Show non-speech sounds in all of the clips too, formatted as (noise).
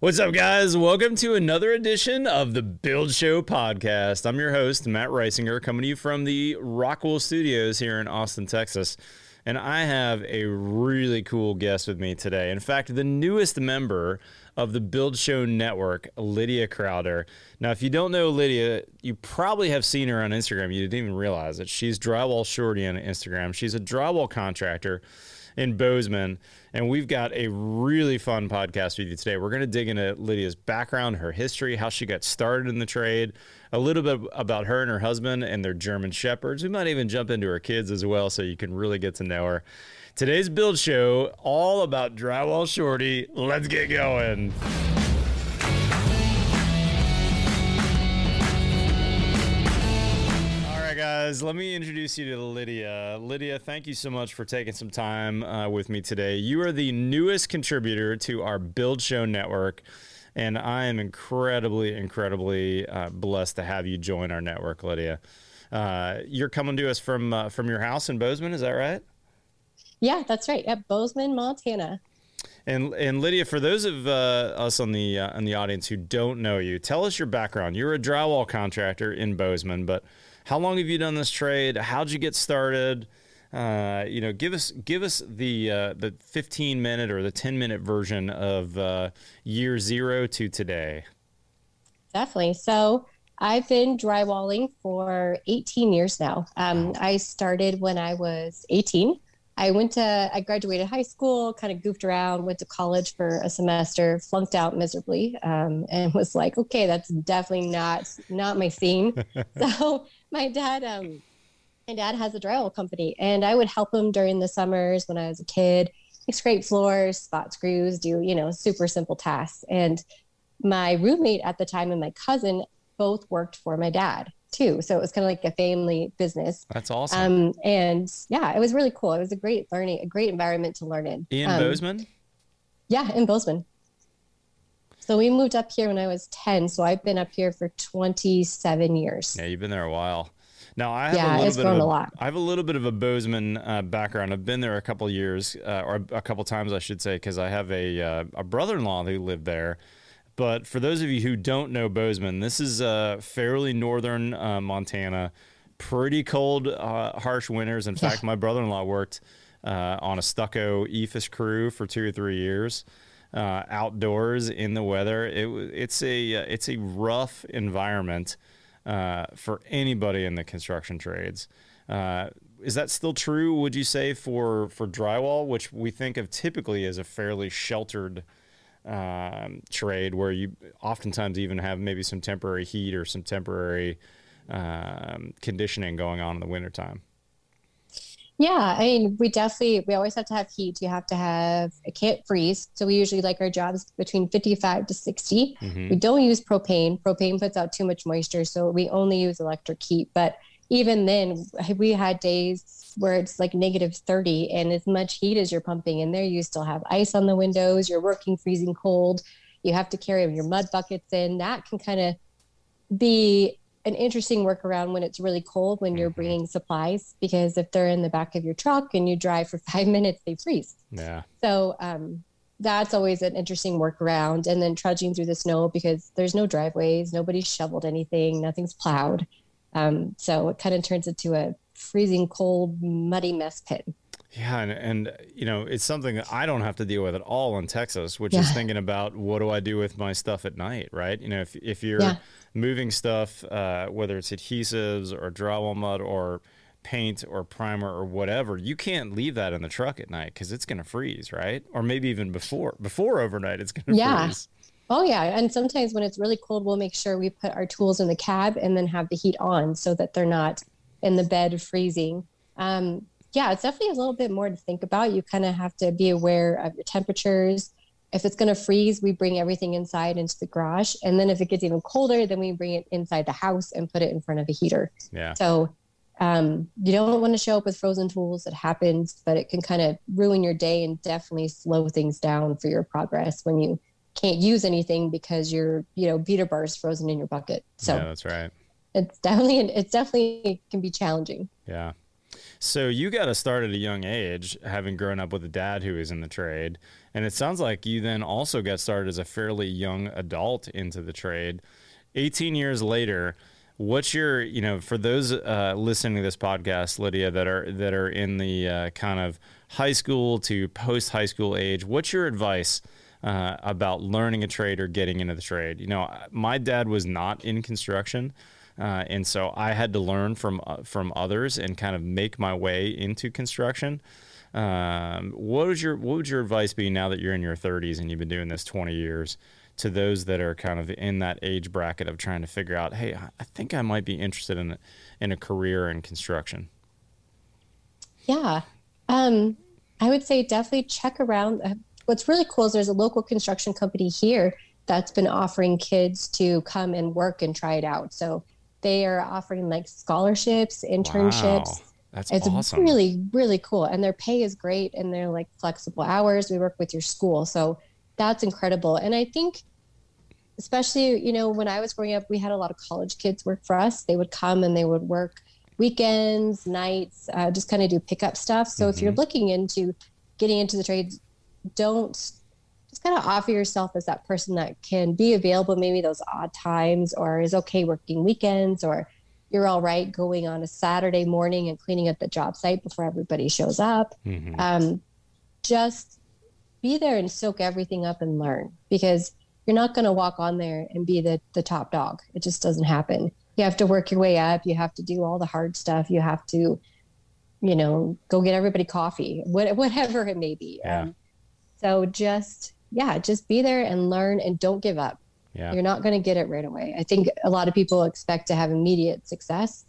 What's up, guys? Welcome to another edition of the Build Show podcast. I'm your host, Matt Risinger, coming to you from the Rockwell Studios here in Austin, Texas. And I have a really cool guest with me today. In fact, the newest member of the Build Show Network, Lydia Crowder. Now, if you don't know Lydia, you probably have seen her on Instagram. You didn't even realize it. She's Drywall Shorty on Instagram. She's a drywall contractor in Bozeman. And we've got a really fun podcast with you today. We're going to dig into Lydia's background, her history, how she got started in the trade, a little bit about her and her husband and their German Shepherds. We might even jump into her kids as well so you can really get to know her. Today's build show, all about Drywall Shorty. Let's get going. Guys, let me introduce you to Lydia. Lydia, thank you so much for taking some time uh, with me today. You are the newest contributor to our Build Show network, and I am incredibly, incredibly uh, blessed to have you join our network, Lydia. Uh, you're coming to us from uh, from your house in Bozeman, is that right? Yeah, that's right. At Bozeman, Montana. And and Lydia, for those of uh, us on the uh, on the audience who don't know you, tell us your background. You're a drywall contractor in Bozeman, but how long have you done this trade? How'd you get started? Uh, you know, give us give us the uh, the 15 minute or the 10 minute version of uh, year zero to today. Definitely. So I've been drywalling for 18 years now. Um, I started when I was 18. I went to, I graduated high school, kind of goofed around, went to college for a semester, flunked out miserably, um, and (laughs) was like, okay, that's definitely not not my scene. (laughs) so my dad, um, my dad has a drywall company, and I would help him during the summers when I was a kid, like scrape floors, spot screws, do you know super simple tasks. And my roommate at the time and my cousin both worked for my dad too. So it was kind of like a family business. That's awesome. Um, and yeah, it was really cool. It was a great learning, a great environment to learn in. In um, Bozeman? Yeah, in Bozeman. So we moved up here when I was 10. So I've been up here for 27 years. Yeah, you've been there a while. Now I have yeah, a little it's bit grown of a, a lot. I have a little bit of a Bozeman uh, background. I've been there a couple years, uh, or a couple times, I should say, because I have a uh, a brother-in-law who lived there. But for those of you who don't know Bozeman, this is uh, fairly northern uh, Montana. Pretty cold, uh, harsh winters. In fact, (laughs) my brother-in-law worked on a stucco EIFS crew for two or three years uh, outdoors in the weather. It, it's a uh, it's a rough environment uh, for anybody in the construction trades. Uh, is that still true? Would you say for for drywall, which we think of typically as a fairly sheltered um, trade, where you oftentimes even have maybe some temporary heat or some temporary um, conditioning going on in the wintertime? Yeah, I mean, we definitely we always have to have heat. You have to have it can't freeze. So we usually like our jobs between 55 to 60. Mm-hmm. We don't use propane. Propane puts out too much moisture, so we only use electric heat. But even then, we had days where it's like negative 30 and as much heat as you're pumping in there, you still have ice on the windows, you're working freezing cold. You have to carry your mud buckets in. That can kind of be an interesting workaround when it's really cold when you're mm-hmm. bringing supplies because if they're in the back of your truck and you drive for (laughs) five minutes, they freeze. Yeah. So um, that's always an interesting workaround. And then trudging through the snow because there's no driveways, nobody's shoveled anything, nothing's plowed. Um, so it kind of turns into a freezing cold, muddy mess pit. Yeah, and, and you know it's something that I don't have to deal with at all in Texas, which yeah. is thinking about what do I do with my stuff at night, right? You know, if if you're yeah. moving stuff, uh, whether it's adhesives or drywall mud or paint or primer or whatever, you can't leave that in the truck at night because it's going to freeze, right? Or maybe even before before overnight, it's going to yeah. freeze. Oh yeah, and sometimes when it's really cold, we'll make sure we put our tools in the cab and then have the heat on so that they're not in the bed freezing. Um, yeah, it's definitely a little bit more to think about. You kind of have to be aware of your temperatures. If it's going to freeze, we bring everything inside into the garage. And then if it gets even colder, then we bring it inside the house and put it in front of a heater. Yeah. So um, you don't want to show up with frozen tools. It happens, but it can kind of ruin your day and definitely slow things down for your progress when you can't use anything because your you know beater bar is frozen in your bucket. So yeah, that's right. It's definitely it's definitely it can be challenging. Yeah. So you got to start at a young age, having grown up with a dad who is in the trade. And it sounds like you then also got started as a fairly young adult into the trade. 18 years later, what's your, you know, for those uh, listening to this podcast, Lydia, that are that are in the uh, kind of high school to post high school age, what's your advice uh, about learning a trade or getting into the trade? You know, my dad was not in construction. Uh, and so I had to learn from uh, from others and kind of make my way into construction. Um, what would your what would your advice be now that you're in your 30s and you've been doing this 20 years to those that are kind of in that age bracket of trying to figure out, hey, I think I might be interested in in a career in construction? Yeah, um, I would say definitely check around. What's really cool is there's a local construction company here that's been offering kids to come and work and try it out. So they are offering like scholarships, internships. Wow. That's it's awesome. really, really cool. And their pay is great and they're like flexible hours. We work with your school. So that's incredible. And I think, especially, you know, when I was growing up, we had a lot of college kids work for us. They would come and they would work weekends, nights, uh, just kind of do pickup stuff. So mm-hmm. if you're mm-hmm. looking into getting into the trades, don't just kind of offer yourself as that person that can be available maybe those odd times or is okay working weekends or you're all right going on a Saturday morning and cleaning up the job site before everybody shows up. Mm-hmm. Um, just be there and soak everything up and learn because you're not going to walk on there and be the, the top dog. It just doesn't happen. You have to work your way up. You have to do all the hard stuff. You have to, you know, go get everybody coffee, (laughs) whatever it may be. Yeah. Um, so just, yeah, just be there and learn and don't give up. Yeah. You're not going to get it right away. I think a lot of people expect to have immediate success.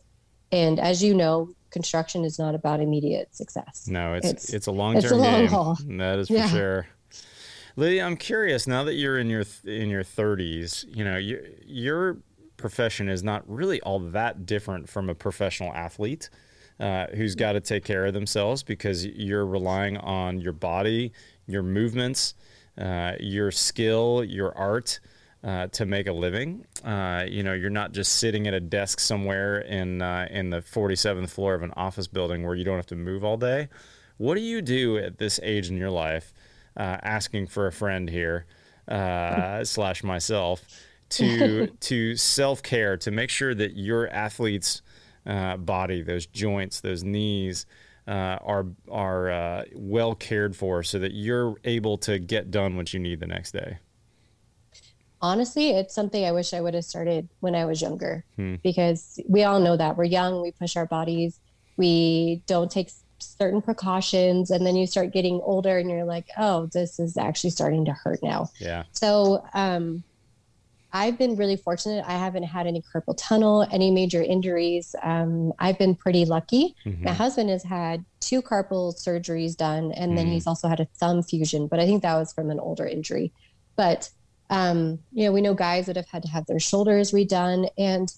And as you know, construction is not about immediate success. No, it's it's, it's a long term game. Haul. That is for yeah. sure. Lydia, I'm curious now that you're in your in your 30s. You know, your your profession is not really all that different from a professional athlete uh, who's got to take care of themselves because you're relying on your body, your movements, uh, your skill, your art uh, to make a living. Uh, you know, you're not just sitting at a desk somewhere in uh, in the 47th floor of an office building where you don't have to move all day. What do you do at this age in your life? Uh, asking for a friend here uh, (laughs) slash myself to (laughs) to self care to make sure that your athlete's uh, body, those joints, those knees. Are are well cared for, so that you're able to get done what you need the next day honestly, it's something I wish I would have started when I was younger hmm. because we all know that we're young, we push our bodies, we don't take certain precautions, and then you start getting older and you're like, oh, this is actually starting to hurt now. Yeah. So, um, I've been really fortunate. I haven't had any carpal tunnel, any major injuries. Um, I've been pretty lucky. Mm-hmm. My husband has had two carpal surgeries done, and mm then he's also had a thumb fusion, but I think that was from an older injury. But um, you know, we know guys that have had to have their shoulders redone. And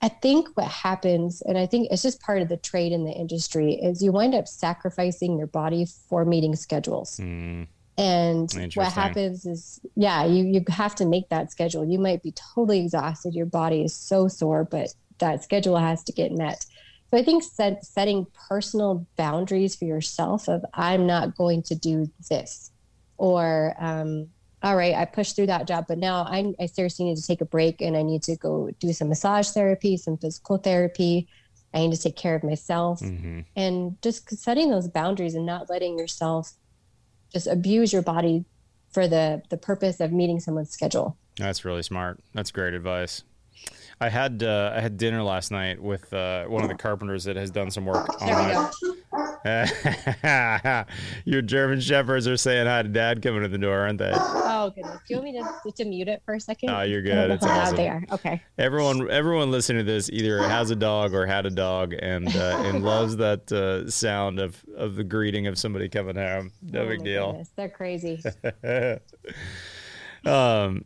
I think what happens, and I think it's just part of the trade in the industry, is you wind up sacrificing your body for meeting schedules. Mm. And what happens is, yeah, you, you have to make that schedule. You might be totally exhausted. Your body is so sore, but that schedule has to get met. So I think set, setting personal boundaries for yourself of I'm not going to do this, or um, all right, I pushed through that job, but now I, I seriously need to take a break and I need to go do some massage therapy, some physical therapy. I need to take care of myself mm-hmm. and just setting those boundaries and not letting yourself just abuse your body for the the purpose of meeting someone's schedule. That's really smart. That's great advice. I had uh, I had dinner last night with uh, one of the carpenters that has done some work on it. (laughs) Your German shepherds are saying hi to Dad coming to the door, aren't they? Oh goodness! Do you want me to, to mute it for a second? Oh, you're good. It's awesome. There. Okay. Everyone, everyone listening to this either has a dog or had a dog and uh, (laughs) and loves that uh, sound of of the greeting of somebody coming home. No oh, big deal. Goodness. They're crazy. (laughs) um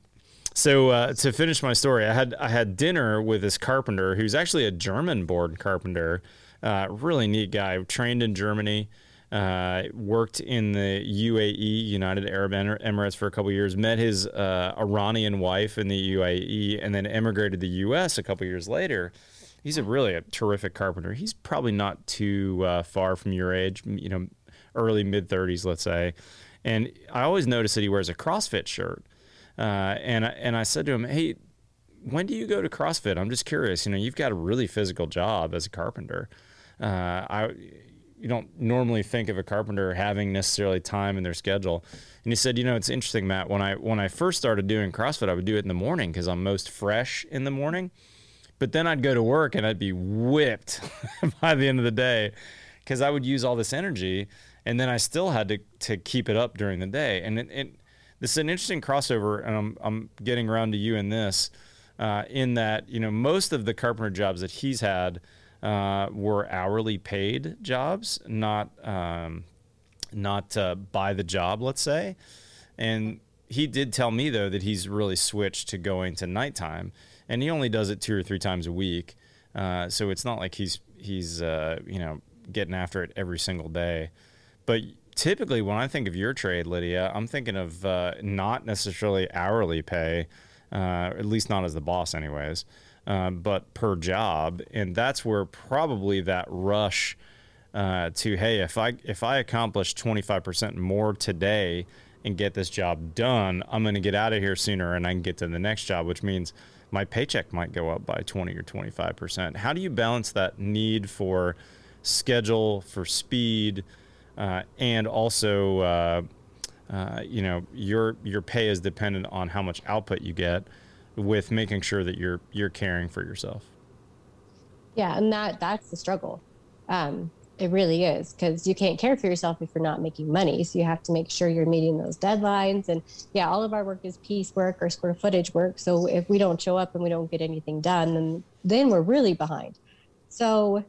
so uh, to finish my story, I had I had dinner with this carpenter who's actually a German-born carpenter, uh, really neat guy, trained in Germany, uh, worked in the UAE, United Arab Emirates, for a couple years. Met his uh, Iranian wife in the UAE, and then emigrated to the U.S. a couple years later. He's a really a terrific carpenter. He's probably not too uh, far from your age, you know, early mid 30s, let's say and I always notice that he wears a CrossFit shirt. Uh, and and I said to him, "Hey, when do you go to CrossFit? I'm just curious. You know, you've got a really physical job as a carpenter. Uh, I you don't normally think of a carpenter having necessarily time in their schedule." And he said, "You know, it's interesting, Matt. When I when I first started doing CrossFit, I would do it in the morning because I'm most fresh in the morning." But then I'd go to work and I'd be whipped (laughs) by the end of the day because I would use all this energy and then I still had to, to keep it up during the day. And it, it, this is an interesting crossover, and I'm, I'm getting around to you in this, uh, in that, you know, most of the carpenter jobs that he's had uh, were hourly paid jobs, not, um, not uh, by the job, let's say. And he did tell me, though, that he's really switched to going to nighttime and he only does it two or three times a week. Uh, so it's not like he's he's uh, you know getting after it every single day. But typically, when I think of your trade, Lydia, I'm thinking of uh, not necessarily hourly pay, uh, at least not as the boss, anyways, uh, but per job, and that's where probably that rush. Uh, to hey, if I if I accomplish 25% more today and get this job done, I'm going to get out of here sooner and I can get to the next job, which means my paycheck might go up by 20 or 25%. How do you balance that need for schedule, for speed, uh, and also, uh, uh, you know, your your pay is dependent on how much output you get, with making sure that you're you're caring for yourself. Yeah, and that that's the struggle. Um, it really is because you can't care for yourself if you're not making money. So you have to make sure you're meeting those deadlines. And yeah, all of our work is piece work or square footage work. So if we don't show up and we don't get anything done, then then we're really behind. So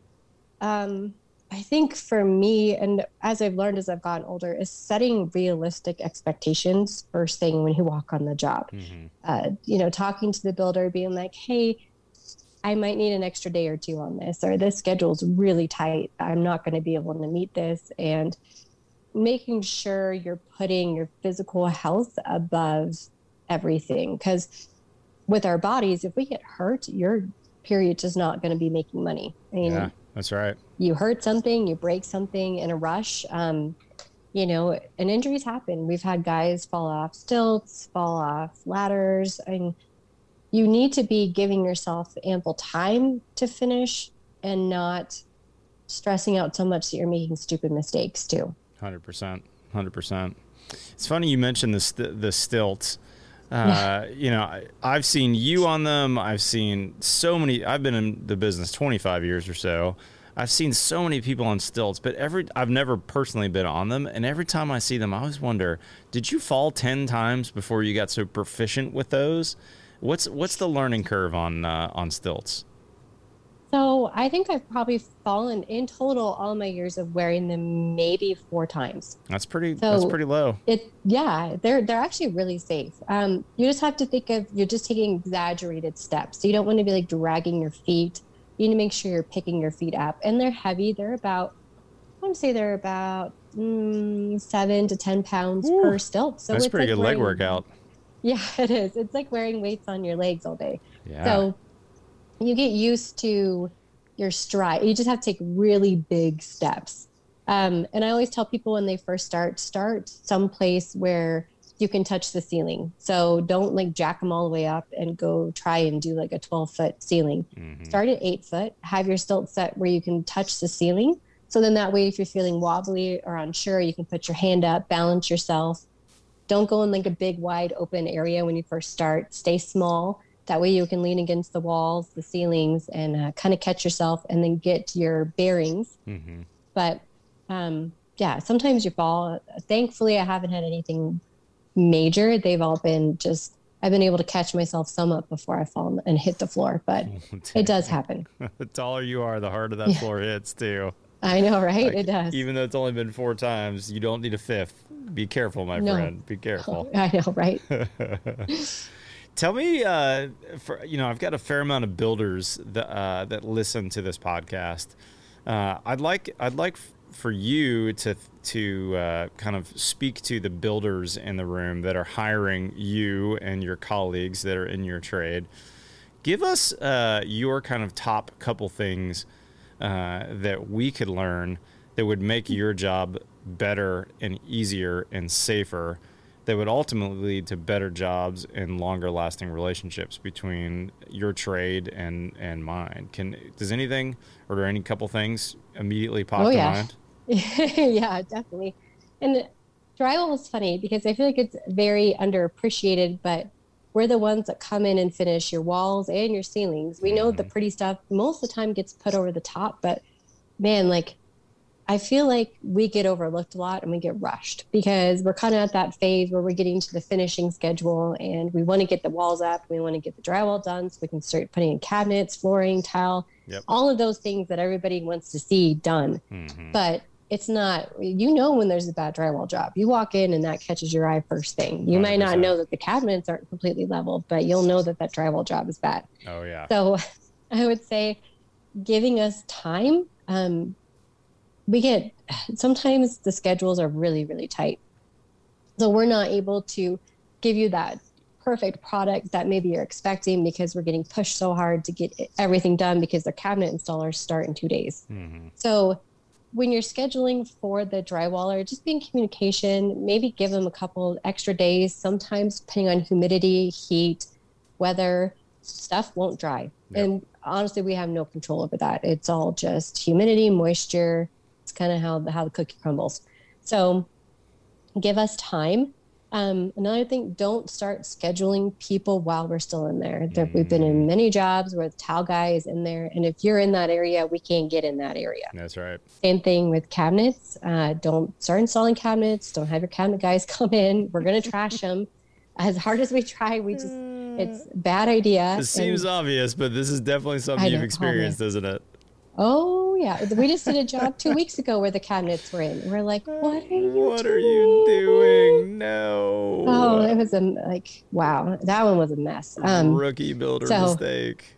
um, I think for me, and as I've learned as I've gotten older, is setting realistic expectations first thing when you walk on the job. Mm-hmm. Uh, you know, talking to the builder, being like, "Hey, I might need an extra day or two on this, or this schedule's really tight. I'm not going to be able to meet this. And making sure you're putting your physical health above everything. Because with our bodies, if we get hurt, your period is not going to be making money. I mean, yeah, that's right. You hurt something, you break something in a rush. Um, you know, and injuries happen. We've had guys fall off stilts, fall off ladders, and you need to be giving yourself ample time to finish and not stressing out so much that you're making stupid mistakes too. 100%. 100%. It's funny you mentioned the, st- the stilts. Uh, you know, I, I've seen you on them. I've seen so many. I've been in the business 25 years or so. I've seen so many people on stilts, but every I've never personally been on them. And every time I see them, I always wonder: Did you fall 10 times before you got so proficient with those? What's what's the learning curve on uh, on stilts? So I think I've probably fallen in total all my years of wearing them maybe four times. That's pretty. So that's pretty low. It yeah, they're they're actually really safe. Um, you just have to think of you're just taking exaggerated steps. So you don't want to be like dragging your feet. You need to make sure you're picking your feet up, and they're heavy. They're about I want to say they're about mm, seven to ten pounds Ooh, per stilt. So that's pretty like good leg workout. (laughs) Yeah, it is. It's like wearing weights on your legs all day. Yeah. So you get used to your stride. You just have to take really big steps. Um, and I always tell people when they first start, start someplace where you can touch the ceiling. So don't like jack them all the way up and go try and do like a 12 foot ceiling. Mm-hmm. Start at eight foot, have your stilt set where you can touch the ceiling. So then that way, if you're feeling wobbly or unsure, you can put your hand up, balance yourself, don't go in like a big, wide open area when you first start. Stay small. That way you can lean against the walls, the ceilings, and uh, kind of catch yourself and then get your bearings. Mm-hmm. But um, yeah, sometimes you fall. Thankfully, I haven't had anything major. They've all been just, I've been able to catch myself some up before I fall and hit the floor, but (laughs) oh, it does happen. (laughs) the taller you are, the harder that yeah. floor hits, too. I know, right? Like, it does. Even though it's only been four times, you don't need a fifth. Be careful, my no. friend. Be careful. (laughs) I know, right? Tell me, uh, for you know, I've got a fair amount of builders that uh, that listen to this podcast. Uh, I'd like I'd like for you to to uh, kind of speak to the builders in the room that are hiring you and your colleagues that are in your trade. Give us uh, your kind of top couple things uh, that we could learn that would make your job better and easier and safer that would ultimately lead to better jobs and longer lasting relationships between your trade and and mine can does anything or do any couple things immediately pop Oh, to yeah. mind (laughs) yeah, definitely. And drywall is funny because I feel like it's very underappreciated, but we're the ones that come in and finish your walls and your ceilings. We know the mm-hmm. pretty stuff most of the time gets put over the top, but man, like I feel like we get overlooked a lot and we get rushed because we're kind of at that phase where we're getting to the finishing schedule and we want to get the walls up, we want to get the drywall done so we can start putting in cabinets, flooring, tile, Yep. all of those things that everybody wants to see done. Mhm. but it's not you know when there's a bad drywall job you walk in and that catches your eye first thing. You might not know that the cabinets aren't completely leveled but you'll know that that drywall job is bad. Oh yeah. So (laughs) i would say giving us time um, we get sometimes the schedules are really really tight so we're not able to give you that perfect product that maybe you're expecting because we're getting pushed so hard to get everything done because the cabinet installers start in two days hmm so when you're scheduling for the drywaller, just be in communication, maybe give them a couple extra days. Sometimes depending on humidity, heat, weather, stuff won't dry. Yep. And honestly, we have no control over that. It's all just humidity, moisture. It's kind of how the, how the cookie crumbles. So give us time. Um, another thing, don't start scheduling people while we're still in there. There- We've been in many jobs where the towel guy is in there, and if you're in that area, we can't get in that area. that's right Same thing with cabinets. Uh, don't start installing cabinets. Don't have your cabinet guys (laughs) come in. We're gonna trash them. As hard as we try, we just it's a bad idea. it seems And- obvious but this is definitely something I you've experienced isn't it oh yeah, we just did a job two weeks ago where the cabinets were in. We're like, (laughs) what are you? what doing? are you doing no Oh, it was a like wow, that one was a mess. Um, rookie builder so- mistake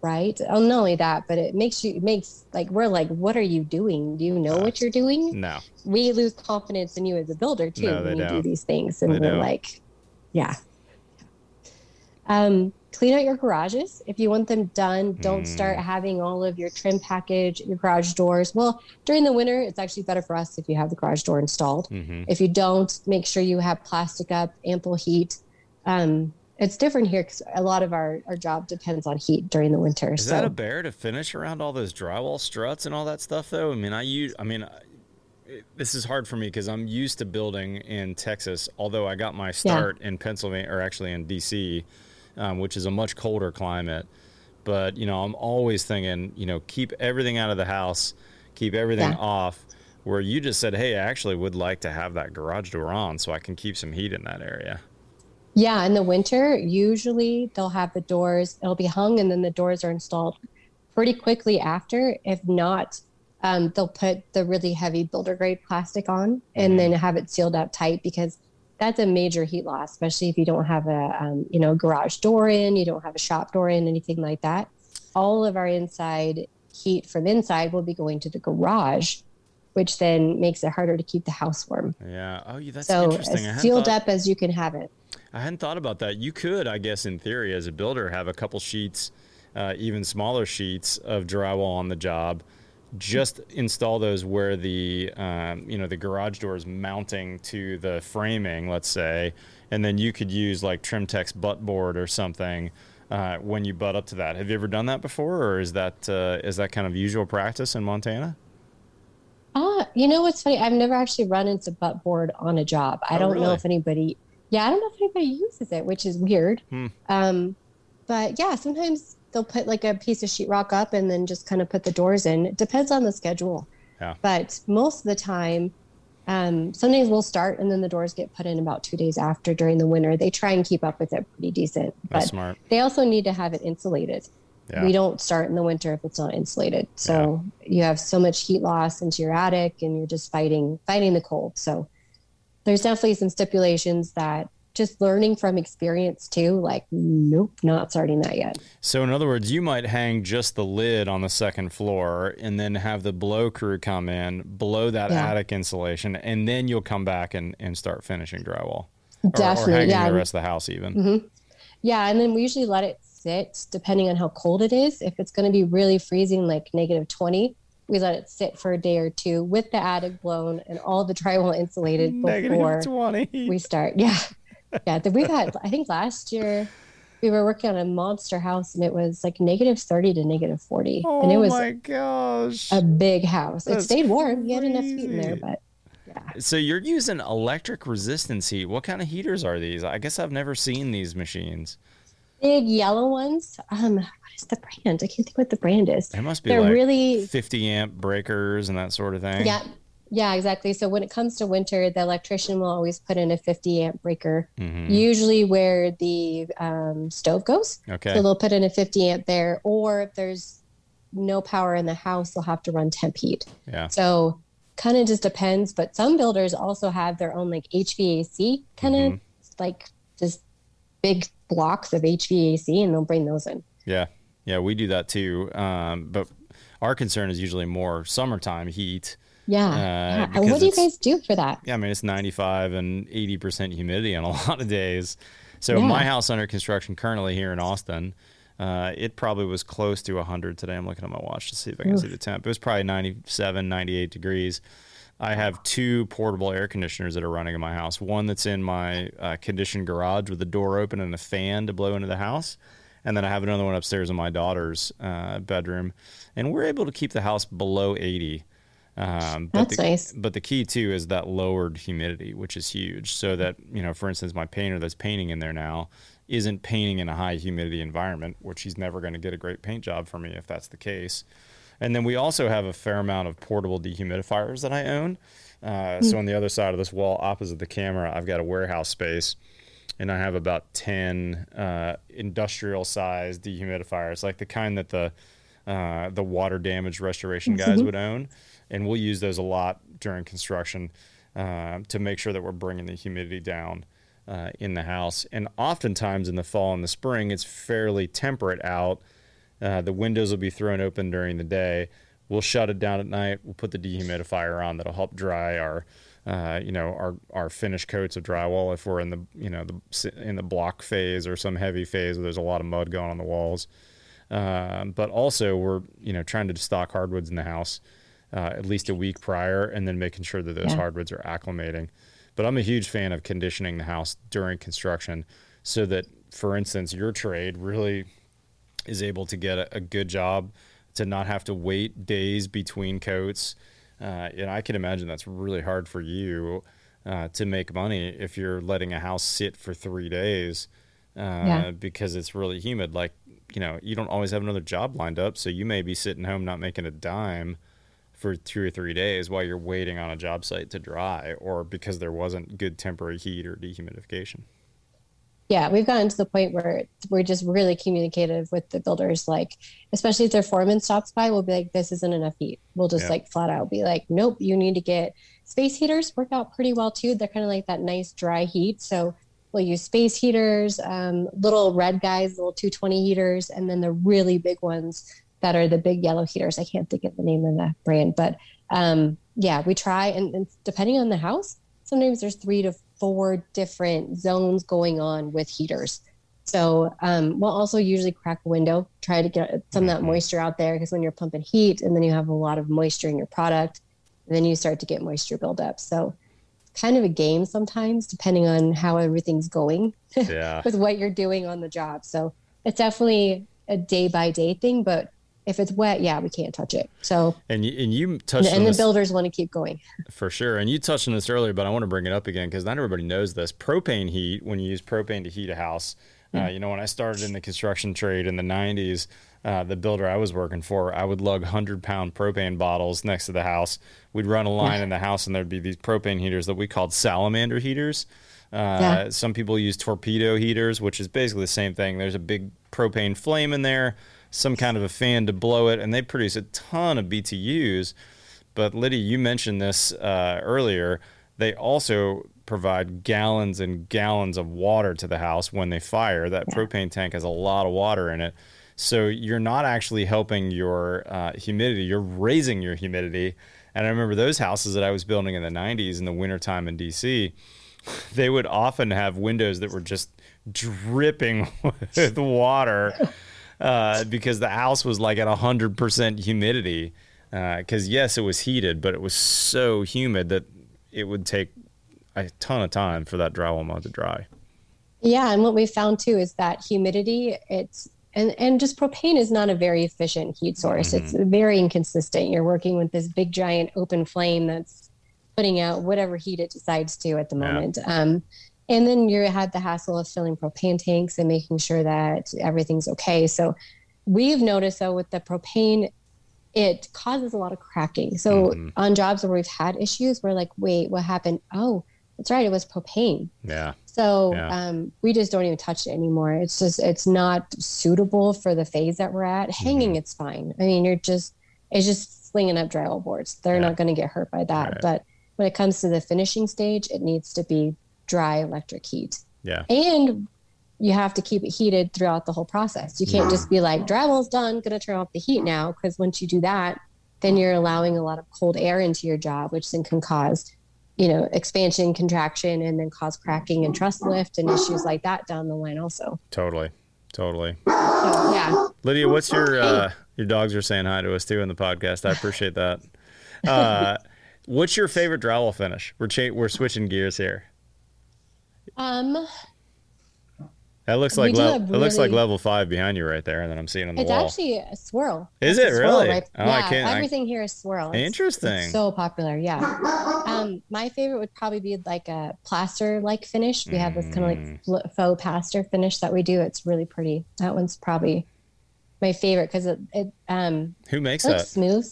right? Oh, not only that, but it makes you it makes like we're like, what are you doing? Do you know Uh, what you're doing? no we lose confidence in you as a builder too No, when you do these things and They we're don't. like yeah um clean out your garages. If you want them done don't start Mm. having all of your trim package your garage doors. Well during the winter it's actually better for us if you have the garage door installed. Hmm if you don't make sure you have plastic up ample heat. Um it's different here because a lot of our, our job depends on heat during the winter Is so that a bear to finish around all those drywall struts and all that stuff though? I mean, I use I mean I- this is hard for me because I'm used to building in Texas, although I got my start in Pennsylvania or actually in DC, um, which is a much colder climate. But, you know, I'm always thinking, you know, keep everything out of the house, keep everything Yeah. off. Where you just said, hey, I actually would like to have that garage door on so I can keep some heat in that area. Yeah, in the winter, usually they'll have the doors, it'll be hung, and then the doors are installed pretty quickly after. If not, um, they'll put the really heavy builder grade plastic on and then have it sealed up tight because that's a major heat loss, especially if you don't have a um, you know garage door in, you don't have a shop door in, anything like that. All of our inside heat from inside will be going to the garage, which then makes it harder to keep the house warm. Yeah. Oh, yeah, that's so interesting. As sealed thought- up as you can have it. I hadn't thought about that. You could, I guess, in theory, as a builder, have a couple sheets, uh, even smaller sheets of drywall on the job. Just install those where the um, you know the garage door is mounting to the framing, let's say, and then you could use like Trimtex butt board or something uh, when you butt up to that. Have you ever done that before, or is that uh, is that kind of usual practice in Montana? Ah, you know what's funny? I've never actually run into butt board on a job. I Oh, don't know if anybody. Yeah, I don't know if anybody uses it, which is weird. Hmm. Um, but yeah, sometimes they'll put like a piece of sheetrock up and then just kind of put the doors in. It depends on the schedule. Yeah. But most of the time, um, some days we'll start and then the doors get put in about two days after during the winter. They try and keep up with it pretty decent, That's but smart. they also need to have it insulated. Yeah. We don't start in the winter if it's not insulated. So you have so much heat loss into your attic and you're just fighting fighting the cold. So there's definitely some stipulations that just learning from experience too, like nope, not starting that yet. So, in other words, you might hang just the lid on the second floor and then have the blow crew come in, blow that Yeah. attic insulation, and then you'll come back and, and start finishing drywall. Or, or hanging yeah. the rest of the house, even. Mhm. Yeah, and then we usually let it sit depending on how cold it is. If it's going to be really freezing, like negative 20, we let it sit for a day or two with the attic blown and all the drywall insulated before Negative 20. we start. (laughs) Yeah. Yeah. We got, I think last year we were working on a monster house and it was like negative 30 to negative 40. oh and it was my gosh. a big house. That's it stayed warm. You had enough heat in there, but. Yeah. So you're using electric resistance heat. What kind of heaters are these? I guess I've never seen these machines. big yellow ones. Um, what is the brand? I can't think what the brand is. They must be They're like really 50 amp breakers and that sort of thing. Yeah. Yeah, exactly. So when it comes to winter, the electrician will always put in a 50 amp breaker, Mhm. usually where the um, stove goes. Okay. So they'll put in a 50 amp there, or if there's no power in the house, they'll have to run temp heat. Yeah. So kind of just depends. But some builders also have their own like HVAC kind of Mhm. like just big blocks of HVAC, and they'll bring those in. Yeah. Yeah, we do that too. Um, but our concern is usually more summertime heat. Yeah. Uh, yeah. What do you guys do for that? Yeah, I mean it's 95 and 80% humidity on a (laughs) lot of days. So Yeah. my house under construction currently here in Austin, uh, it probably was close to 100 today. I'm looking at my watch to see if I can see the temp. It was probably 97, 98 degrees. I have two portable air conditioners that are running in my house. One that's in my uh, conditioned garage with the door open and a fan to blow into the house. And then I have another one upstairs in my daughter's uh, bedroom. And we're able to keep the house below 80. Um, but That's the, nice. But the key too is that lowered humidity, which is huge. So that you know, for instance, my painter that's painting in there now isn't painting in a high humidity environment, which he's never going to get a great paint job from me if that's the case. And then we also have a fair amount of portable dehumidifiers that I own. Uh, So on the other side of this wall, opposite the camera, I've got a warehouse space, and I have about ten uh, industrial sized dehumidifiers, like the kind that the uh, the water damage restoration guys would own, and we'll use those a lot during construction uh, to make sure that we're bringing the humidity down uh, in the house. And oftentimes in the fall and the spring, it's fairly temperate out. Uh, the windows will be thrown open during the day. We'll shut it down at night. We'll put the dehumidifier on that'll help dry our, uh, you know, our our finished coats of drywall if we're in the you know the in the block phase or some heavy phase where there's a lot of mud going on the walls. Um, but also we're you know trying to stock hardwoods in the house uh, at least a week prior, and then making sure that those Yeah. hardwoods are acclimating. But I'm a huge fan of conditioning the house during construction, so that, for instance, your trade really is able to get a, a good job to not have to wait days between coats. Uh, and I can imagine that's really hard for you uh, to make money if you're letting a house sit for three days uh, Yeah. because it's really humid. Like, you know, you don't always have another job lined up. So you may be sitting home not making a dime for two or three days while you're waiting on a job site to dry or because there wasn't good temporary heat or dehumidification. Yeah, we've gotten to the point where we're just really communicative with the builders. Like, especially if their foreman stops by, we'll be like, "This isn't enough heat." We'll just Yeah. like flat out be like, "Nope, you need to get space heaters." Work out pretty well too. They're kind of like that nice dry heat. So we'll use space heaters, um, little red guys, little 220 heaters, and then the really big ones that are the big yellow heaters. I can't think of the name of the brand, but um, yeah, we try. And, and depending on the house, sometimes there's three to four different zones going on with heaters. So um, we'll also usually crack a window, try to get some of that Mhm. moisture out there because when you're pumping heat and then you have a lot of moisture in your product, then you start to get moisture buildup. So kind of a game sometimes, depending on how everything's going (laughs) Yeah. with what you're doing on the job. So it's definitely a day by day thing, but if it's wet, yeah, we can't touch it. So And you, and you and, touched on and the builders want to keep going. (laughs) for sure. And you touched on this earlier, but I want to bring it up again because not everybody knows this. Propane heat, when you use propane to heat a house, uh, you know, when I started in the construction trade in the 90s, uh, the builder I was working for, I would lug 100 pound propane bottles next to the house. We'd run a line in the house, and there'd be these propane heaters that we called salamander heaters. Uh, Yeah. Some people use torpedo heaters, which is basically the same thing. There's a big propane flame in there, some kind of a fan to blow it, and they produce a ton of BTUs. But Liddy, you mentioned this uh, earlier. They also provide gallons and gallons of water to the house when they fire. That propane tank has a lot of water in it. So you're not actually helping your uh, humidity, you're raising your humidity. And I remember those houses that I was building in the 90s in the wintertime in DC, (laughs) they would often have windows that were just dripping (laughs) with water uh, because the house was like at 100% humidity. Because yes, it was heated, but it was so humid that it would take a ton of time for that drywall mud to dry. Yeah, and what we found too is that humidity, it's and and just propane is not a very efficient heat source. Mm-hmm. It's very inconsistent. You're working with this big giant open flame that's putting out whatever heat it decides to at the moment. Yeah. Um, and then you had the hassle of filling propane tanks and making sure that everything's okay. So we've noticed though with the propane, it causes a lot of cracking. So mm-hmm. on jobs where we've had issues, we're like, wait, what happened? Oh, that's right, it was propane. Yeah. So yeah. Um, we just don't even touch it anymore. It's just it's not suitable for the phase that we're at. Hanging, mm-hmm. it's fine. I mean, you're just it's just slinging up drywall boards. They're yeah. not going to get hurt by that. Right. But when it comes to the finishing stage, it needs to be dry electric heat. Yeah. And you have to keep it heated throughout the whole process. You can't just be like, drywall's done, gonna turn off the heat now. Because once you do that, then you're allowing a lot of cold air into your job, which then can cause, you know, expansion, contraction, and then cause cracking and truss lift and issues like that down the line also. Totally. Totally. So, yeah. Lydia, what's your uh your dogs are saying hi to us too in the podcast. I appreciate that. Uh (laughs) what's your favorite drywall finish? We're cha- we're switching gears here. Um, that looks like le- really, it looks like level five behind you right there, and then I'm seeing on the it's wall. It's actually a swirl. Is it's it really? Right? Oh, yeah, everything I... here is swirl. It's, Interesting. It's so popular, yeah. Um, my favorite would probably be like a plaster like finish. We have this kind of like mm. faux plaster finish that we do. It's really pretty. That one's probably my favorite because it, it um who makes that smooth.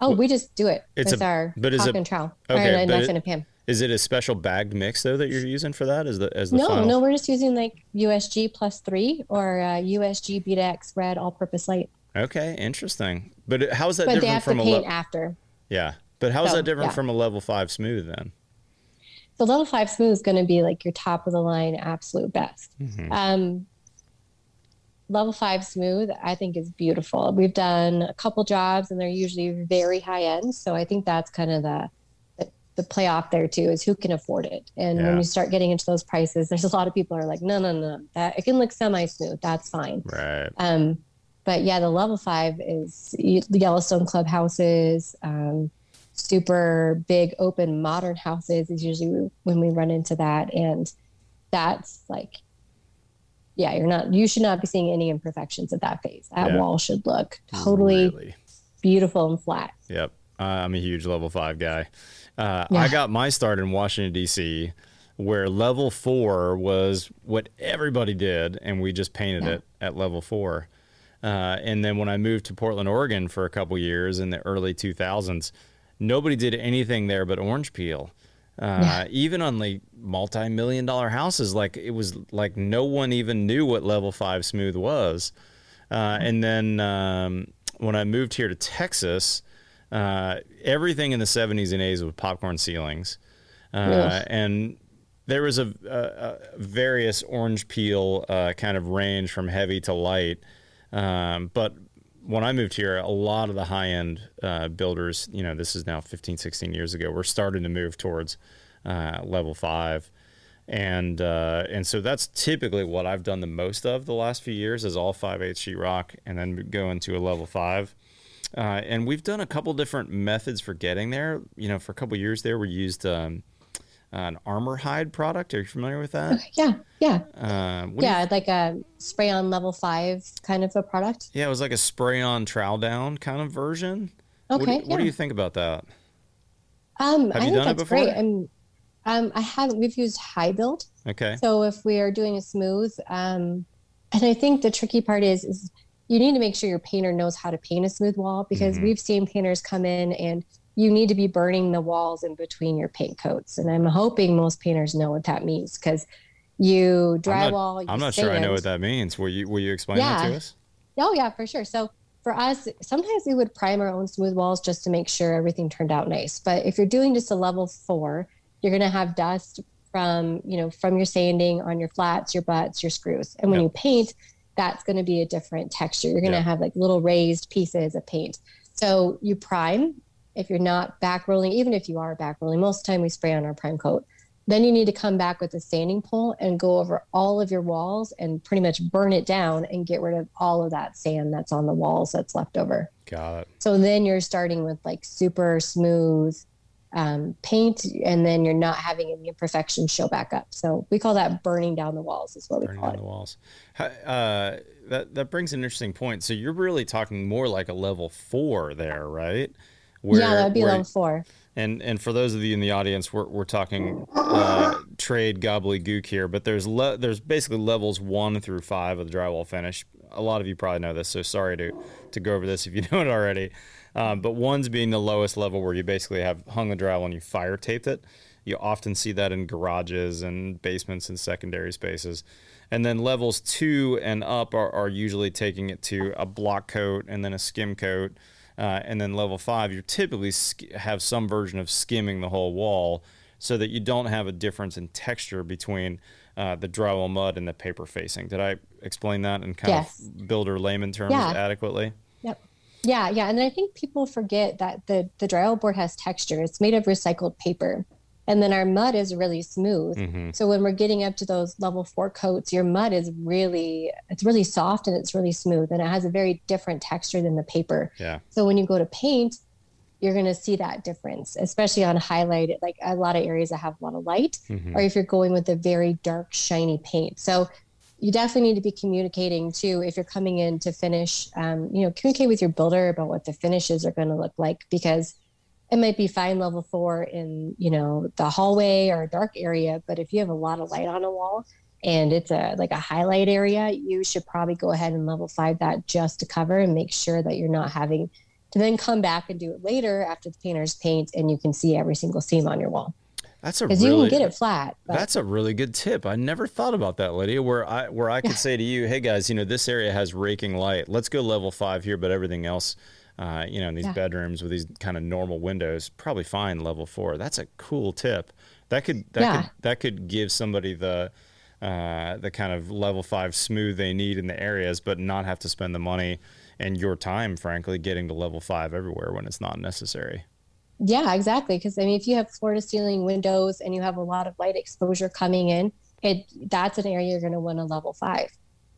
Oh, we just do it. It's a, our but is it, and trowel. Okay, or a knife it, and a pan. Is it a special bagged mix though that you're using for that? As the as the no final? no we're just using like USG plus three or uh, USG Beta red all purpose light. Okay, interesting. But how is that but different they have from to paint a le- after? Yeah, but how is so, that different yeah. from a level five smooth then? So level five smooth is going to be like your top of the line absolute best. Mm-hmm. Um, level five smooth i think is beautiful we've done a couple jobs and they're usually very high end so i think that's kind of the the play off there too is who can afford it. And yeah. when you start getting into those prices, there's a lot of people are like, no, no, no, that it can look semi smooth. That's fine. Right. Um, but yeah, the level five is the Yellowstone clubhouses, um, super big open modern houses is usually when we run into that. And that's like, yeah, you're not, you should not be seeing any imperfections at that phase. That yeah. wall should look totally really? beautiful and flat. Yep. Uh, I'm a huge level five guy. Uh, yeah. I got my start in Washington, D.C., where level four was what everybody did, and we just painted yeah. it at level four. Uh, and then when I moved to Portland, Oregon for a couple years in the early 2000s, nobody did anything there but orange peel. Uh, yeah. Even on like multi-million dollar houses, like it was like no one even knew what level five smooth was. Uh, and then um, when I moved here to Texas, uh, everything in the 70s and 80s was popcorn ceilings. Uh, and there was a, a, a various orange peel uh, kind of range from heavy to light. Um, but when I moved here, a lot of the high end uh, builders, you know, this is now 15, 16 years ago, were starting to move towards uh, level five. And uh, and so that's typically what I've done the most of the last few years is all five eight sheetrock and then go into a level five. Uh, and we've done a couple different methods for getting there. You know, for a couple years there, we used um, an Armor-Hide product. Are you familiar with that? Yeah, yeah, uh, yeah. like a spray on level five kind of a product. Yeah, it was like a spray on trowel down kind of version. Okay. What do, yeah. what do you think about that? Um, Have I think that's great. And um, I haven't. We've used high build. Okay. So if we are doing a smooth, um, and I think the tricky part is is you need to make sure your painter knows how to paint a smooth wall because mm-hmm. we've seen painters come in and you need to be burning the walls in between your paint coats. And I'm hoping most painters know what that means because you drywall. I'm not, I'm not sure I know what that means. Will you will you explain yeah. that to us? Oh yeah, for sure. So for us, sometimes we would prime our own smooth walls just to make sure everything turned out nice. But if you're doing just a level four, you're gonna have dust from you know from your sanding on your flats, your butts, your screws. And when yep. you paint, that's going to be a different texture. You're going to yeah. have like little raised pieces of paint. So you prime if you're not back rolling, even if you are back rolling, most of the time we spray on our prime coat. Then you need to come back with a sanding pole and go over all of your walls and pretty much burn it down and get rid of all of that sand that's on the walls that's left over. Got it. So then you're starting with like super smooth um, paint, and then you're not having any imperfections show back up. So we call that burning down the walls. Is what we Burning call down it. the walls. Uh, that that brings an interesting point. So you're really talking more like a level four there, right? yeah, that would be where- level four. And and for those of you in the audience, we're we're talking uh, trade gobbledygook here, but there's le- there's basically levels one through five of the drywall finish. A lot of you probably know this, so sorry to to go over this if you (laughs) know it already. Um, but one's being the lowest level where you basically have hung the drywall and you fire taped it. You often see that in garages and basements and secondary spaces. And then levels two and up are, are usually taking it to a block coat and then a skim coat. Uh, and then level five, you typically sk- have some version of skimming the whole wall so that you don't have a difference in texture between uh, the drywall mud and the paper facing. Did I explain that in kind Yes. of builder layman terms Yeah. adequately? Yep. Yeah, yeah, and I think people forget that the the drywall board has texture. It's made of recycled paper, and then our mud is really smooth. Mm-hmm. So when we're getting up to those level four coats, your mud is really it's really soft and it's really smooth, and it has a very different texture than the paper. Yeah. So when you go to paint, you're going to see that difference, especially on highlight, like a lot of areas that have a lot of light, Mhm. or if you're going with a very dark, shiny paint. So you definitely need to be communicating too if you're coming in to finish. Um, you know, communicate with your builder about what the finishes are going to look like because it might be fine level four in you know the hallway or a dark area, but if you have a lot of light on a wall and it's a like a highlight area, you should probably go ahead and level five that just to cover and make sure that you're not having to then come back and do it later after the painters paint and you can see every single seam on your wall That's a because really you can get it flat. But That's a really good tip. I never thought about that, Lydia. Where I where I could say to you, "Hey guys, you know this area has raking light. Let's go level five here, but everything else, uh, you know, in these Yeah. bedrooms with these kind of normal windows, probably fine level four. That's a cool tip. That could that Yeah. could that could give somebody the uh, the kind of level five smooth they need in the areas, but not have to spend the money and your time, frankly, getting to level five everywhere when it's not necessary. Yeah, exactly. Because I mean, if you have floor to ceiling windows and you have a lot of light exposure coming in, it that's an area you're going to want a level five.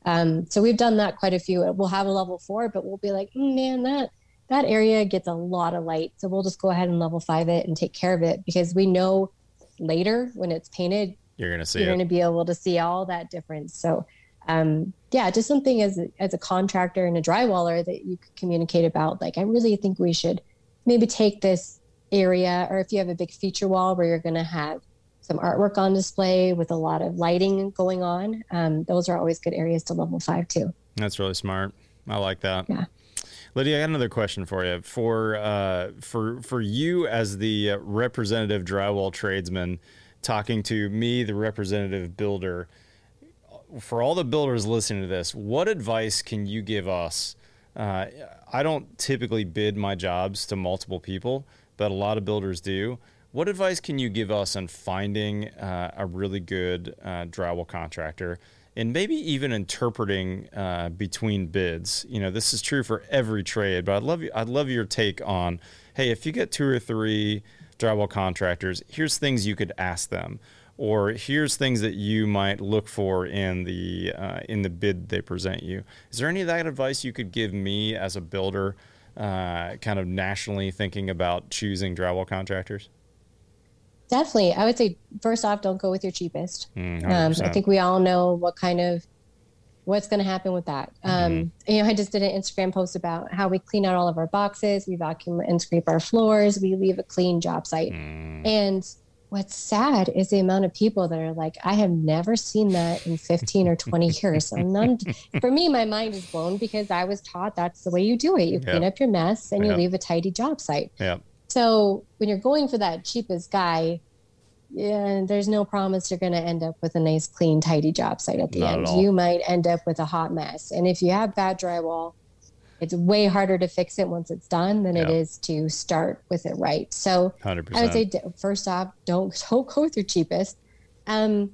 Um, so we've done that quite a few. We'll have a level four, but we'll be like, "Mm, man, that that area gets a lot of light, so we'll just go ahead and level five it and take care of it because we know later when it's painted, You're gonna see you're going to be able to see all that difference. So, um, yeah, just something as a, as a contractor and a drywaller that you could communicate about. Like, I really think we should maybe take this area, or if you have a big feature wall where you're going to have some artwork on display with a lot of lighting going on, um, those are always good areas to level five too. That's really smart. I like that. Yeah. Lydia, I got another question for you. For uh, for for you as the representative drywall tradesman, talking to me, the representative builder. For all the builders listening to this, what advice can you give us? Uh, I don't typically bid my jobs to multiple people, but a lot of builders do. What advice can you give us on finding uh, a really good uh, drywall contractor and maybe even interpreting uh, between bids? You know, this is true for every trade, but I'd love I'd love your take on, hey, if you get two or three drywall contractors, here's things you could ask them, or here's things that you might look for in the uh, in the bid they present you. Is there any of that advice you could give me as a builder, uh, kind of nationally thinking about choosing drywall contractors? Definitely. I would say, first off, don't go with your cheapest. Mm, Um, I think we all know what kind of what's going to happen with that. Um, You know, I just did an Instagram post about how we clean out all of our boxes, we vacuum and scrape our floors, we leave a clean job site. Mm, And what's sad is the amount of people that are like, I have never seen that in 15 or 20 (laughs) years. So none for me, my mind is blown because I was taught that's the way you do it. You clean up your mess and you leave a tidy job site. yeah. So when you're going for that cheapest guy, yeah, there's no promise you're going to end up with a nice, clean, tidy job site at the Not end. all. You might end up with a hot mess. And if you have bad drywall, it's way harder to fix it once it's done than it is to start with it right. So Hundred I would say first off, don't (laughs) don't go with your cheapest. Um,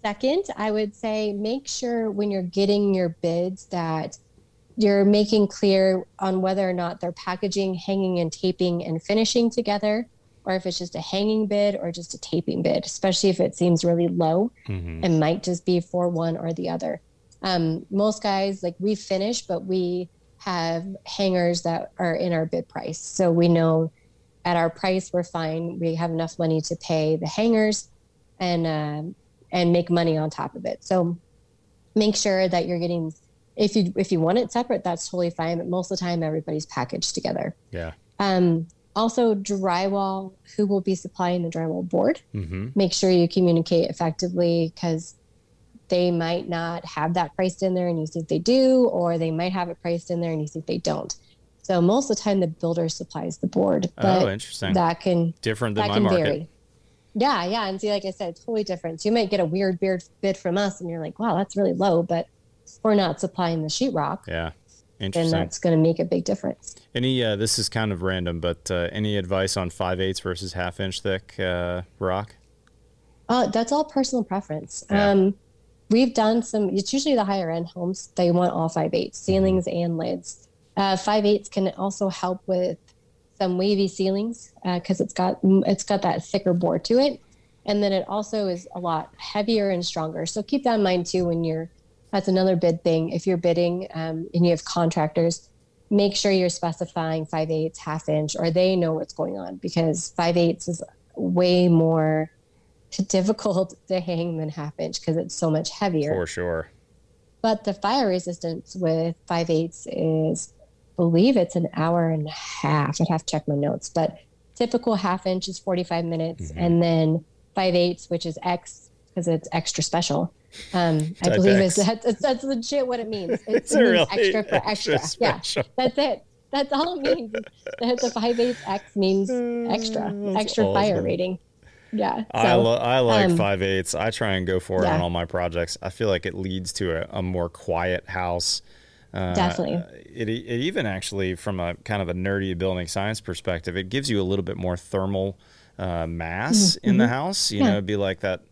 second, I would say make sure when you're getting your bids that you're making clear on whether or not they're packaging, hanging, and taping and finishing together, or if it's just a hanging bid or just a taping bid, especially if it seems really low. Mm-hmm. It might just be for one or the other. Um, most guys, like we finish, but we have hangers that are in our bid price. So we know at our price, we're fine. We have enough money to pay the hangers and, um, and make money on top of it. So make sure that you're getting if you if you want it separate that's totally fine but most of the time everybody's packaged together Yeah. um, also drywall who will be supplying the drywall board Mm-hmm. make sure you communicate effectively because they might not have that priced in there and you think they do or they might have it priced in there and you think they don't so most of the time the builder supplies the board but Oh, interesting. that can Different than that my can market. vary. Yeah, yeah. And see, like I said, it's totally different. So you might get a weird beard bid from us and you're like, wow, that's really low, but we're not supplying the sheetrock, Yeah. then Interesting. that's going to make a big difference. Any? Uh, this is kind of random, but uh, any advice on five eighths versus half inch thick uh, rock? Uh, that's all personal preference. Yeah. Um, we've done some, it's usually the higher end homes. They want all five eighths, ceilings and lids. Uh, five eighths can also help with some wavy ceilings because it's got it's got that thicker board to it, and then it also is a lot heavier and stronger. So keep that in mind too when you're. That's another bid thing. If you're bidding um, and you have contractors, make sure you're specifying five eighths, half inch, or they know what's going on because five eighths is way more difficult (laughs) to hang than half inch because it's so much heavier. For sure. But the fire resistance with five eighths is, I believe it's an hour and a half. I'd have to check my notes, but typical half inch is 45 minutes. Mhm. And then five eighths, which is X because it's extra special. Um, I believe is (laughs) that's, that's legit what it means. (laughs) It's it means really extra for extra. Yeah, that's it. That's all it means. The, the five eighths X means extra, That's extra fire rating. Yeah. I, lo- I like um, five eighths. I try and go for it on all my projects. I feel like it leads to a, a more quiet house. Uh, Definitely. It, it even actually, from a kind of a nerdy building science perspective, it gives you a little bit more thermal uh, mass in the house. You Mm-hmm. Yeah. know, it'd be like that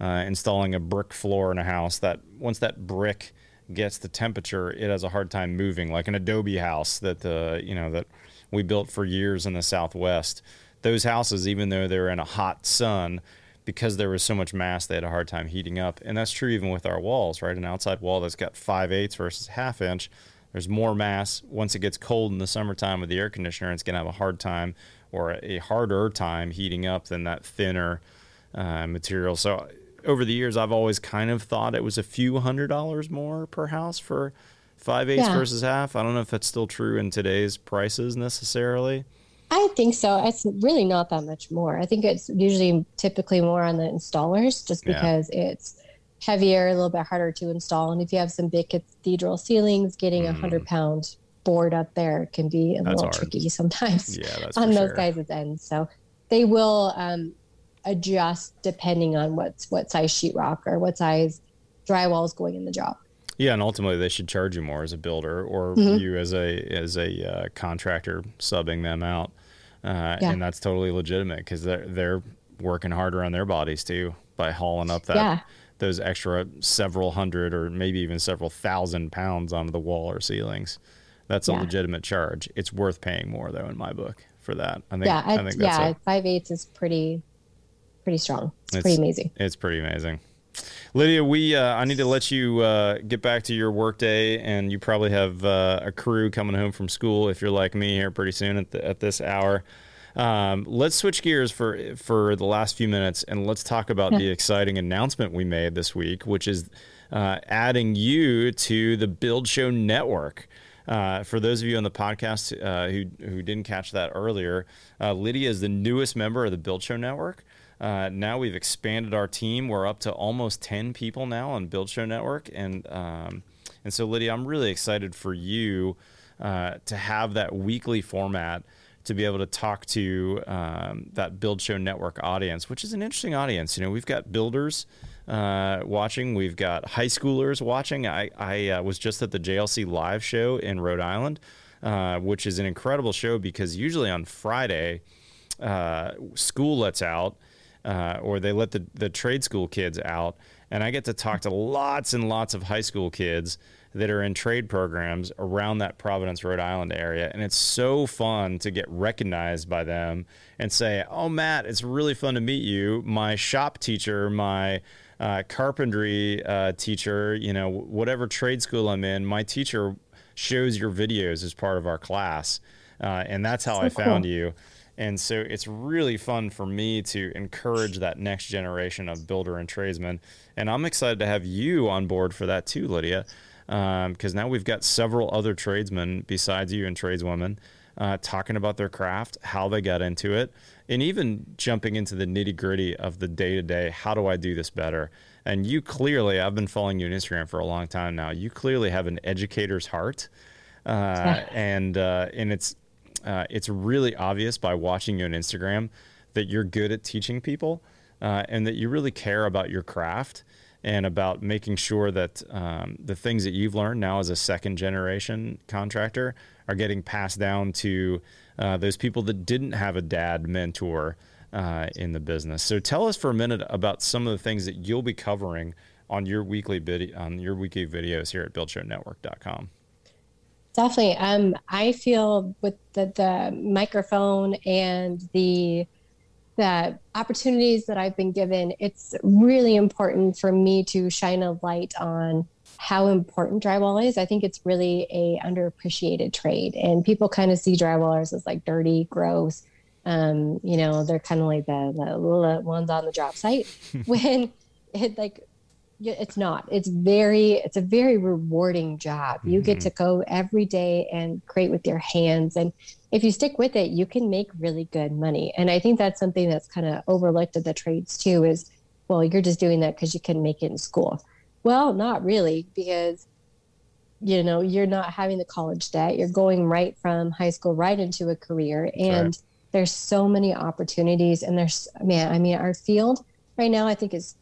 uh, installing a brick floor in a house. That once that brick gets the temperature, it has a hard time moving. Like an Adobe house that uh, you know that we built for years in the Southwest. Those houses, even though they were in a hot sun, because there was so much mass, they had a hard time heating up. And that's true even with our walls, right? An outside wall that's got five eighths versus half inch, there's more mass. Once it gets cold in the summertime with the air conditioner, it's going to have a hard time or a harder time heating up than that thinner uh, material. So over the years, I've always kind of thought it was a few hundred dollars more per house for five eighths Yeah. versus half. I don't know if that's still true in today's prices necessarily. I think so. It's really not that much more. I think it's usually typically more on the installers just Yeah. because it's heavier, a little bit harder to install. And if you have some big cathedral ceilings, getting a hundred pound board up there can be a Mm. That's little hard. tricky sometimes Yeah, that's (laughs) on those sure. guys' ends. So they will um, adjust depending on what's what size sheetrock or what size drywall is going in the job. Yeah, and ultimately they should charge you more as a builder or Mhm. you as a as a uh, contractor subbing them out, uh, Yeah. and that's totally legitimate because they're they're working harder on their bodies too by hauling up that Yeah. those extra several hundred or maybe even several thousand pounds onto the wall or ceilings. That's a Yeah. legitimate charge. It's worth paying more though in my book for that. I think yeah, I it's- think that's yeah, a- five eighths is pretty pretty strong. It's, It's- pretty amazing. It's pretty amazing. Lydia, we uh, I need to let you uh, get back to your workday, and you probably have uh, a crew coming home from school if you're like me here pretty soon at, the, at this hour. Um, let's switch gears for for the last few minutes, and let's talk about the exciting announcement we made this week, which is uh, adding you to the Build Show Network. Uh, for those of you on the podcast uh, who who didn't catch that earlier, uh, Lydia is the newest member of the Build Show Network. Uh, now we've expanded our team. We're up to almost ten people now on Build Show Network, and um, and so Lydia, I'm really excited for you uh, to have that weekly format to be able to talk to um, that Build Show Network audience, which is an interesting audience. You know, we've got builders uh, watching, we've got high schoolers watching. I, I uh, was just at the JLC live show in Rhode Island, uh, which is an incredible show because usually on Friday, uh, school lets out. Uh, or they let the, the trade school kids out, and I get to talk to lots and lots of high school kids that are in trade programs around that Providence, Rhode Island area. And it's so fun to get recognized by them and say, Oh, Matt, it's really fun to meet you. My shop teacher, my uh, carpentry uh, teacher, you know, whatever trade school I'm in, my teacher shows your videos as part of our class. Uh, and that's how so I found you. And so it's really fun for me to encourage that next generation of builder and tradesmen. And I'm excited to have you on board for that too, Lydia, because um, now we've got several other tradesmen besides you and tradeswomen uh, talking about their craft, how they got into it, and even jumping into the nitty gritty of the day to day. How do I do this better? And you clearly, I've been following you on Instagram for a long time now. You clearly have an educator's heart. Uh, (laughs) and uh, and it's uh, it's really obvious by watching you on Instagram that you're good at teaching people uh, and that you really care about your craft and about making sure that um, the things that you've learned now as a second generation contractor are getting passed down to uh, those people that didn't have a dad mentor uh, in the business. So tell us for a minute about some of the things that you'll be covering on your weekly video on your weekly videos here at buildshownetwork.com. Definitely. Um, I feel with the, the microphone and the the opportunities that I've been given, it's really important for me to shine a light on how important drywall is. I think it's really a underappreciated trade, and people kind of see drywallers as like dirty, gross. Um, you know, they're kind of like the, the ones on the job site (laughs) when it like it's not. It's very it's a very rewarding job. You mm-hmm. get to go every day and create with your hands. And if you stick with it you can make really good money. And i think that's something that's kind of overlooked at the trades too is well you're just doing that because you can make it in school. Well not really because you know you're not having the college debt. You're going right from high school right into a career. And right. there's so many opportunities and there's man i mean our field right now i think is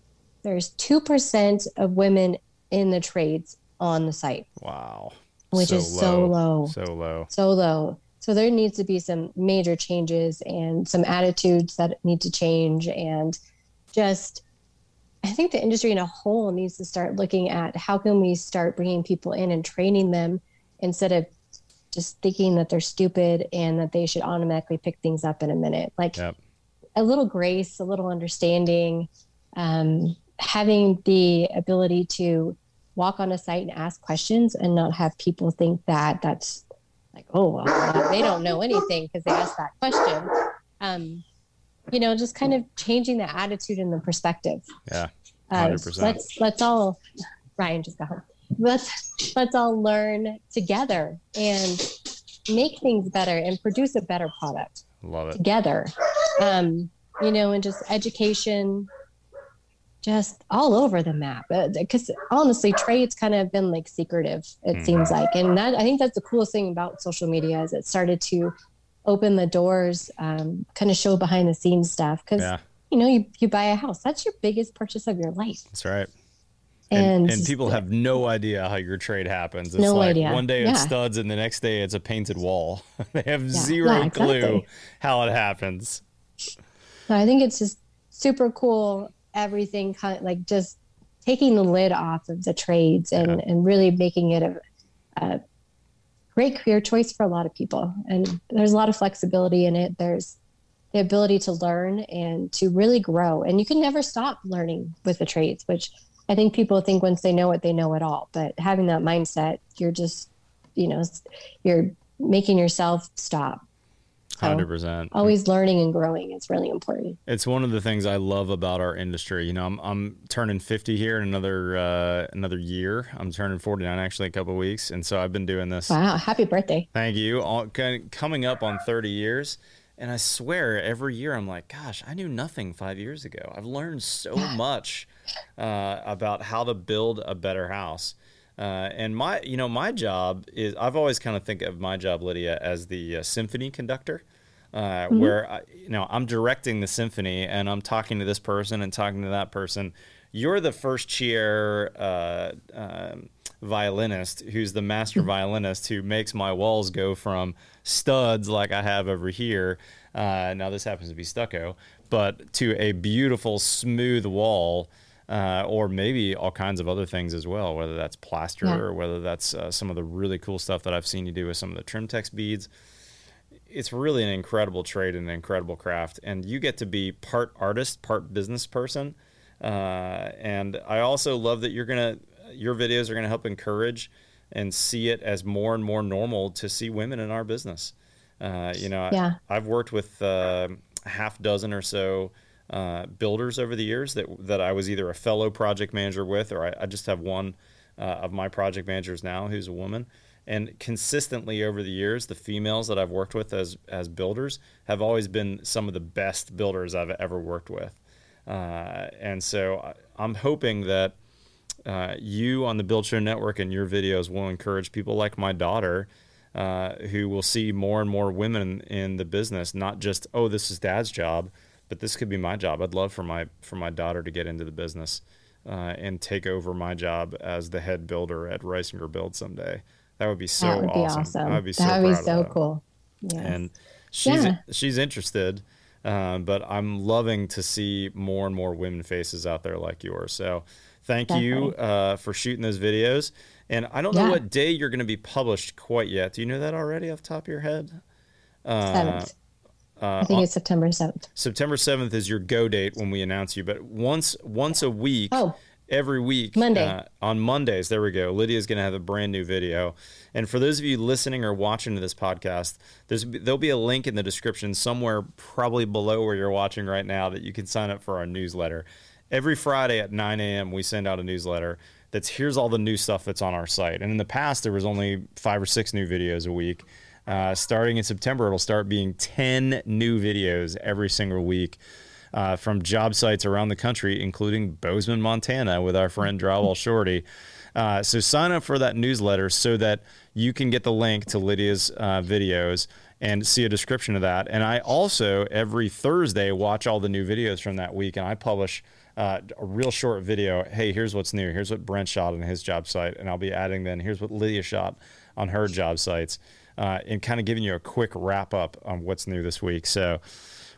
there's 2% of women in the trades on the site. Wow. Which so is so low. So low. So low. So there needs to be some major changes and some attitudes that need to change. And just, I think the industry in a whole needs to start looking at how can we start bringing people in and training them instead of just thinking that they're stupid and that they should automatically pick things up in a minute. Like yep. a little grace, a little understanding. Um, having the ability to walk on a site and ask questions and not have people think that that's like, oh, well, they don't know anything because they asked that question. Um, you know, just kind of changing the attitude and the perspective. Yeah, uh, hundred percent. Let's let's all, Ryan just got home. Let's let's all learn together and make things better and produce a better product. Love it together. Um, you know, and just education, just all over the map because uh, honestly trade's kind of been like secretive it mm. seems like and that i think that's the coolest thing about social media is it started to open the doors um, kind of show behind the scenes stuff because yeah. you know you, you buy a house that's your biggest purchase of your life that's right and, and, and people have no idea how your trade happens. It's no like idea. one day yeah. it's studs and the next day it's a painted wall. (laughs) they have yeah. zero yeah, exactly. clue how it happens. So I think it's just super cool everything kind of like just taking the lid off of the trades and, yeah. and really making it a, a, great career choice for a lot of people. And there's a lot of flexibility in it. There's the ability to learn and to really grow. And you can never stop learning with the trades, which I think people think once they know it, they know it all. But having that mindset, you're just, you know, you're making yourself stop Hundred percent. Always learning and growing is really important. It's one of the things I love about our industry. You know, I'm I'm turning fifty here in another uh, another year. I'm turning forty nine actually in a couple weeks, and so I've been doing this. Wow! Happy birthday! Thank you. All, coming up on thirty years, and I swear every year I'm like, gosh, I knew nothing five years ago. I've learned so much uh, about how to build a better house. Uh, and my, you know, my job is I've always kind of think of my job, Lydia, as the uh, symphony conductor, uh, mm-hmm. where I, you know I'm directing the symphony and I'm talking to this person and talking to that person. You're the first chair uh, um, violinist who's the master mm-hmm. violinist who makes my walls go from studs like I have over here. Uh, now this happens to be stucco, but to a beautiful smooth wall uh, or maybe all kinds of other things as well, whether that's plaster Yeah. or whether that's uh, some of the really cool stuff that I've seen you do with some of the Trimtex beads. It's really an incredible trade and an incredible craft, and you get to be part artist, part business person. Uh, and I also love that you're gonna your videos are gonna help encourage and see it as more and more normal to see women in our business. Uh, you know, Yeah. I, I've worked with uh, a half dozen or so uh, builders over the years that that I was either a fellow project manager with, or I, I just have one uh, of my project managers now who's a woman. And consistently over the years, the females that I've worked with as as builders have always been some of the best builders I've ever worked with. Uh, and so I, I'm hoping that uh, you on the Build Show Network and your videos will encourage people like my daughter, uh, who will see more and more women in the business, not just oh this is dad's job, but this could be my job. I'd love for my for my daughter to get into the business uh, and take over my job as the head builder at Risinger Build someday. That would be so that would be awesome. awesome. I'd be so that would be so cool. Yes. and she's Yeah. she's interested. Um, but I'm loving to see more and more women faces out there like yours. So thank you uh, for shooting those videos. And I don't know what day you're going to be published quite yet. Do you know that already off the top of your head? Uh, Seventh. Uh, I think it's September seventh. September 7th is your go date when we announce you. But once once a week, Oh. every week, Monday. uh, on Mondays, there we go. Lydia's going to have a brand new video. And for those of you listening or watching to this podcast, there's there'll be a link in the description somewhere, probably below where you're watching right now, that you can sign up for our newsletter. Every Friday at 9 a.m., we send out a newsletter that's here's all the new stuff that's on our site. And in the past, there was only five or six new videos a week. Uh, starting in September, it'll start being 10 new videos every single week uh, from job sites around the country, including Bozeman, Montana, with our friend Drywall (laughs) Shorty. Uh, so sign up for that newsletter so that you can get the link to Lydia's uh, videos and see a description of that. And I also every Thursday watch all the new videos from that week, and I publish uh, a real short video. Hey, here's what's new. Here's what Brent shot on his job site, and I'll be adding then. Here's what Lydia shot on her job sites, uh, and kind of giving you a quick wrap up on what's new this week. So.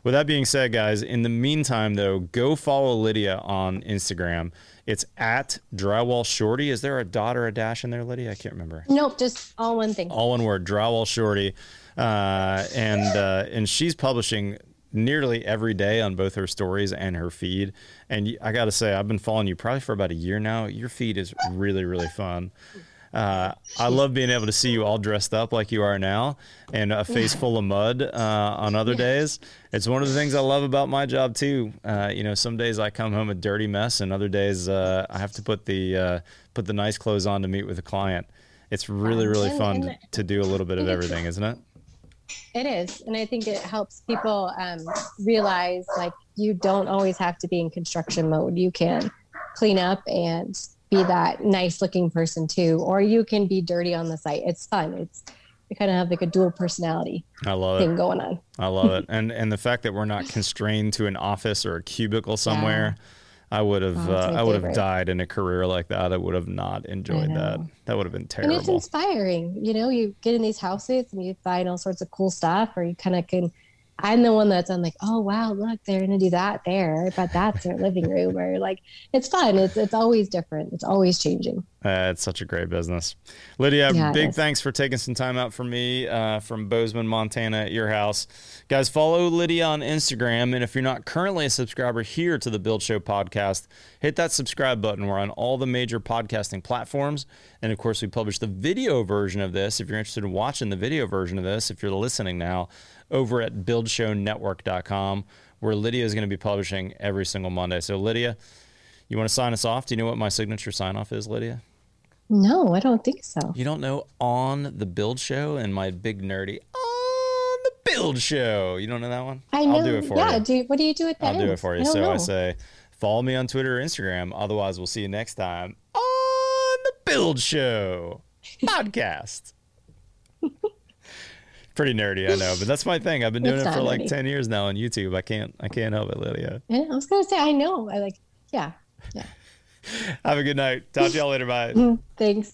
With that being said, guys, in the meantime, though, go follow Lydia on Instagram. It's at Drywall Shorty. Is there a dot or a dash in there, Lydia? I can't remember. Nope, just all one thing. All one word, Drywall Shorty, uh, and uh, and she's publishing nearly every day on both her stories and her feed. And I got to say, I've been following you probably for about a year now. Your feed is really, really fun. Uh, I love being able to see you all dressed up like you are now and a face full of mud uh, on other days. It's one of the things I love about my job too. Uh, you know, some days I come home a dirty mess, and other days uh, I have to put the uh, put the nice clothes on to meet with a client. It's really, really And- fun and- to do a little bit of everything, isn't it? It is, and I think it helps people um, realize like you don't always have to be in construction mode. You can clean up and be that nice looking person too, or you can be dirty on the site. It's fun. It's you kind of have like a dual personality I love it. thing going on. I love it. And and the fact that we're not constrained to an office or a cubicle somewhere. I would have Oh, uh, I would have died in a career like that. I would have not enjoyed that. That would have been terrible. And it's inspiring. You know, you get in these houses and you find all sorts of cool stuff, or you kind of can. I'm the one that's I'm like, oh wow, look, they're gonna do that there. but that's their living room, or like, it's fun. It's it's always different. It's always changing. Uh, it's such a great business. Lydia, Yeah, big thanks for taking some time out for me uh, from Bozeman, Montana at your house. Guys, follow Lydia on Instagram. And if you're not currently a subscriber here to the Build Show podcast, hit that subscribe button. We're on all the major podcasting platforms. And of course, we publish the video version of this. If you're interested in watching the video version of this, if you're listening now, over at buildshownetwork.com, where Lydia is going to be publishing every single Monday. So, Lydia, you want to sign us off? Do you know what my signature sign off is, Lydia? No, I don't think so. You don't know on the Build Show and my big nerdy on the Build Show. You don't know that one? I know. will do it for yeah, you. do what do you do at the I'll do it for you. I So I say, follow me on Twitter or Instagram. Otherwise, we'll see you next time on the Build Show (laughs) podcast. (laughs) Pretty nerdy, I know, but that's my thing. I've been doing it for not like nerdy. ten years now on YouTube. I can't, I can't help it, Lydia. Yeah, I was gonna say I know. I like. Yeah, yeah. (laughs) Have a good night. Talk to y'all later. Bye. (laughs) Thanks.